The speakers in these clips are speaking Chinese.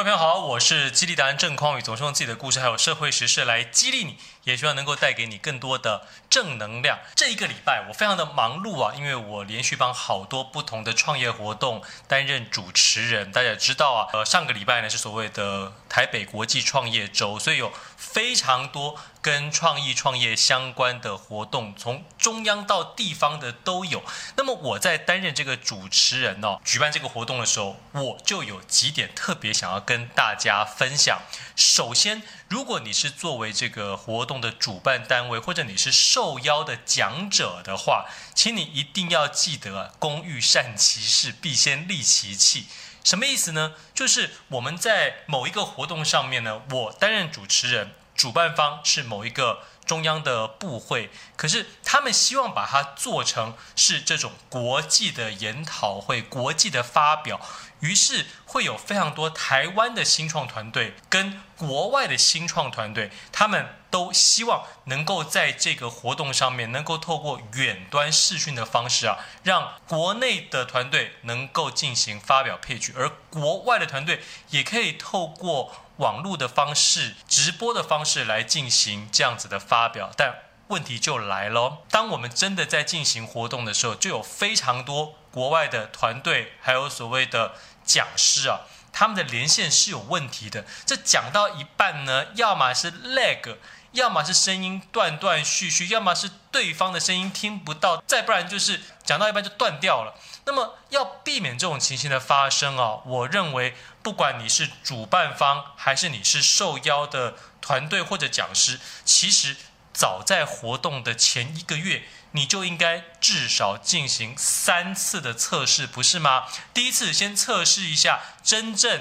各位朋友好，我是激励达人郑匡宇，总是用自己的故事还有社会时事来激励你，也希望能够带给你更多的正能量。这一个礼拜我非常的忙碌啊，因为我连续帮好多不同的创业活动担任主持人。大家也知道啊，呃，上个礼拜呢是所谓的台北国际创业周，所以有非常多跟创意创业相关的活动，从中央到地方的都有。那么我在担任这个主持人哦，举办这个活动的时候，我就有几点特别想要。跟大家分享。首先，如果你是作为这个活动的主办单位，或者你是受邀的讲者的话，请你一定要记得“工欲善其事，必先利其器”。什么意思呢？就是我们在某一个活动上面呢，我担任主持人，主办方是某一个中央的部会，可是他们希望把它做成是这种国际的研讨会、国际的发表。于是会有非常多台湾的新创团队跟国外的新创团队，他们都希望能够在这个活动上面，能够透过远端视讯的方式啊，让国内的团队能够进行发表 pitch，而国外的团队也可以透过网络的方式、直播的方式来进行这样子的发表。但问题就来了，当我们真的在进行活动的时候，就有非常多国外的团队，还有所谓的。讲师啊，他们的连线是有问题的。这讲到一半呢，要么是 lag，要么是声音断断续续，要么是对方的声音听不到，再不然就是讲到一半就断掉了。那么要避免这种情形的发生啊，我认为不管你是主办方还是你是受邀的团队或者讲师，其实早在活动的前一个月。你就应该至少进行三次的测试，不是吗？第一次先测试一下，真正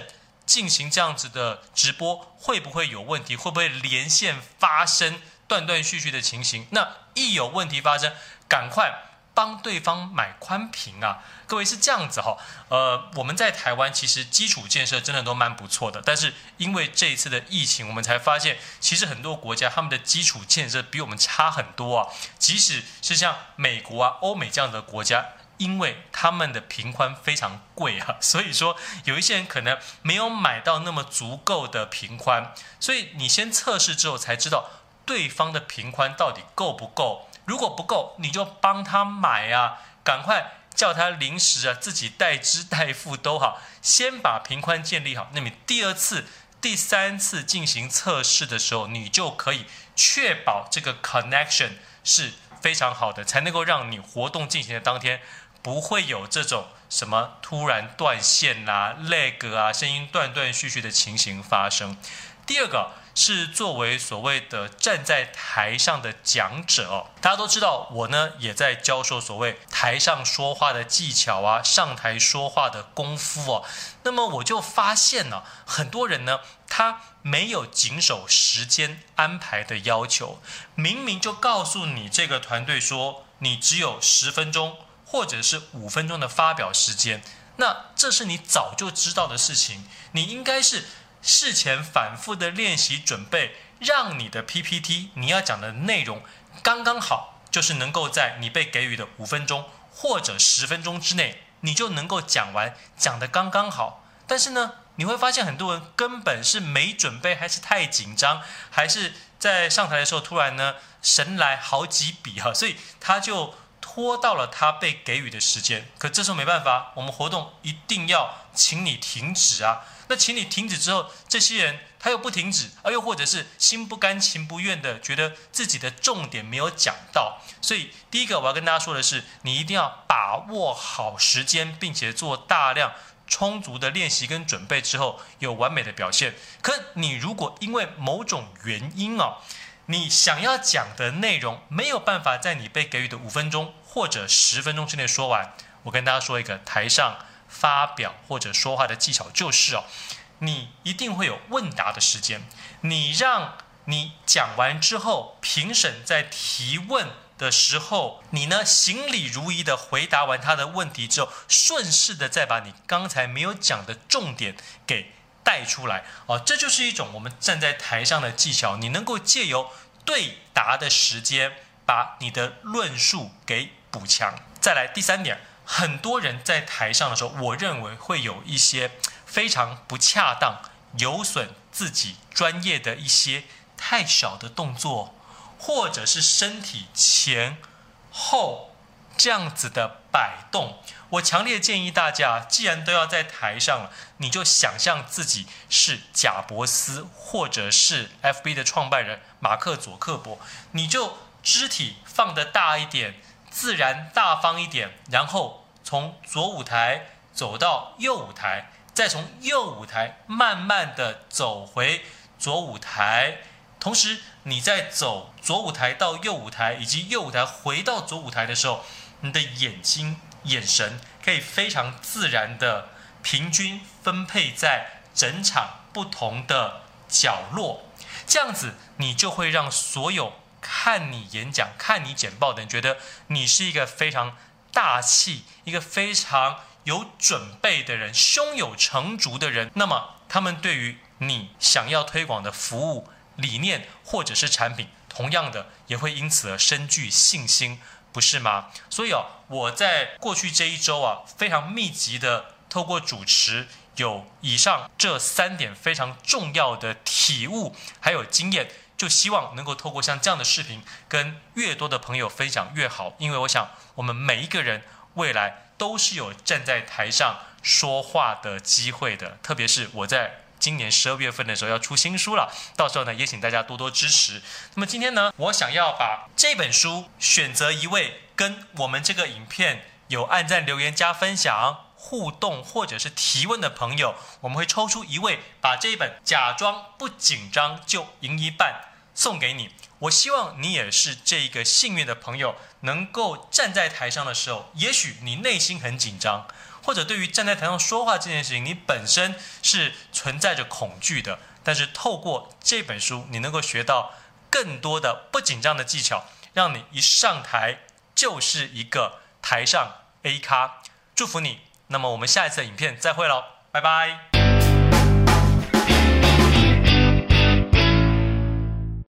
进行这样子的直播会不会有问题，会不会连线发生断断续续的情形？那一有问题发生，赶快。帮对方买宽频啊！各位是这样子哈、呃，我们在台湾其实基础建设真的都蛮不错的，但是因为这一次的疫情，我们才发现，其实很多国家他们的基础建设比我们差很多啊。即使是像美国啊、欧美这样的国家，因为他们的频宽非常贵啊，所以说有一些人可能没有买到那么足够的频宽，所以你先测试之后才知道对方的频宽到底够不够。如果不够，你就帮他买啊！赶快叫他临时啊，自己代支代付都好，先把频宽建立好。那么第二次、第三次进行测试的时候，你就可以确保这个 connection 是非常好的，才能够让你活动进行的当天不会有这种什么突然断线啊、lag 啊、声音断断续续的情形发生。第二个。是作为所谓的站在台上的讲者，大家都知道，我呢也在教授所谓台上说话的技巧啊，上台说话的功夫哦。那么我就发现呢，很多人呢他没有谨守时间安排的要求，明明就告诉你这个团队说你只有十分钟或者是五分钟的发表时间，那这是你早就知道的事情，你应该是。事前反复的练习准备，让你的 PPT 你要讲的内容刚刚好，就是能够在你被给予的五分钟或者十分钟之内，你就能够讲完，讲得刚刚好。但是呢，你会发现很多人根本是没准备，还是太紧张，还是在上台的时候突然呢神来好几笔哈，所以他就拖到了他被给予的时间。可这时候没办法，我们活动一定要请你停止啊。那请你停止之后，这些人他又不停止，而又或者是心不甘情不愿的，觉得自己的重点没有讲到。所以第一个我要跟大家说的是，你一定要把握好时间，并且做大量充足的练习跟准备之后，有完美的表现。可你如果因为某种原因啊，你想要讲的内容没有办法在你被给予的五分钟或者十分钟之内说完，我跟大家说一个台上。发表或者说话的技巧就是哦，你一定会有问答的时间。你让你讲完之后，评审在提问的时候，你呢行礼如仪的回答完他的问题之后，顺势的再把你刚才没有讲的重点给带出来哦。这就是一种我们站在台上的技巧。你能够借由对答的时间，把你的论述给补强。再来第三点。很多人在台上的时候，我认为会有一些非常不恰当，有损自己专业的一些太小的动作，或者是身体前后这样子的摆动。我强烈建议大家，既然都要在台上了，你就想象自己是贾伯斯，或者是 FB 的创办人马克·佐克伯，你就肢体放得大一点，自然大方一点，然后从左舞台走到右舞台，再从右舞台慢慢地走回左舞台，同时你在走左舞台到右舞台，以及右舞台回到左舞台的时候，你的眼睛。眼神可以非常自然的平均分配在整场不同的角落，这样子你就会让所有看你演讲、看你简报的人觉得你是一个非常大气、一个非常有准备的人、胸有成竹的人。那么他们对于你想要推广的服务理念或者是产品，同样的也会因此而深具信心。不是吗？所以哦，我在过去这一周啊，非常密集的透过主持，有以上这三点非常重要的体悟，还有经验，就希望能够透过像这样的视频，跟越多的朋友分享越好。因为我想，我们每一个人未来都是有站在台上说话的机会的，特别是我在。今年十二月份的时候要出新书了，到时候呢也请大家多多支持。那么今天呢，我想要把这本书选择一位跟我们这个影片有按赞、留言、加分享、互动或者是提问的朋友，我们会抽出一位，把这一本《假装不紧张就赢一半》送给你。我希望你也是这一个幸运的朋友，能够站在台上的时候，也许你内心很紧张。或者对于站在台上说话这件事情，你本身是存在着恐惧的，但是透过这本书，你能够学到更多的不紧张的技巧，让你一上台就是一个台上 A 咖。祝福你！那么我们下一次影片再会喽，拜拜。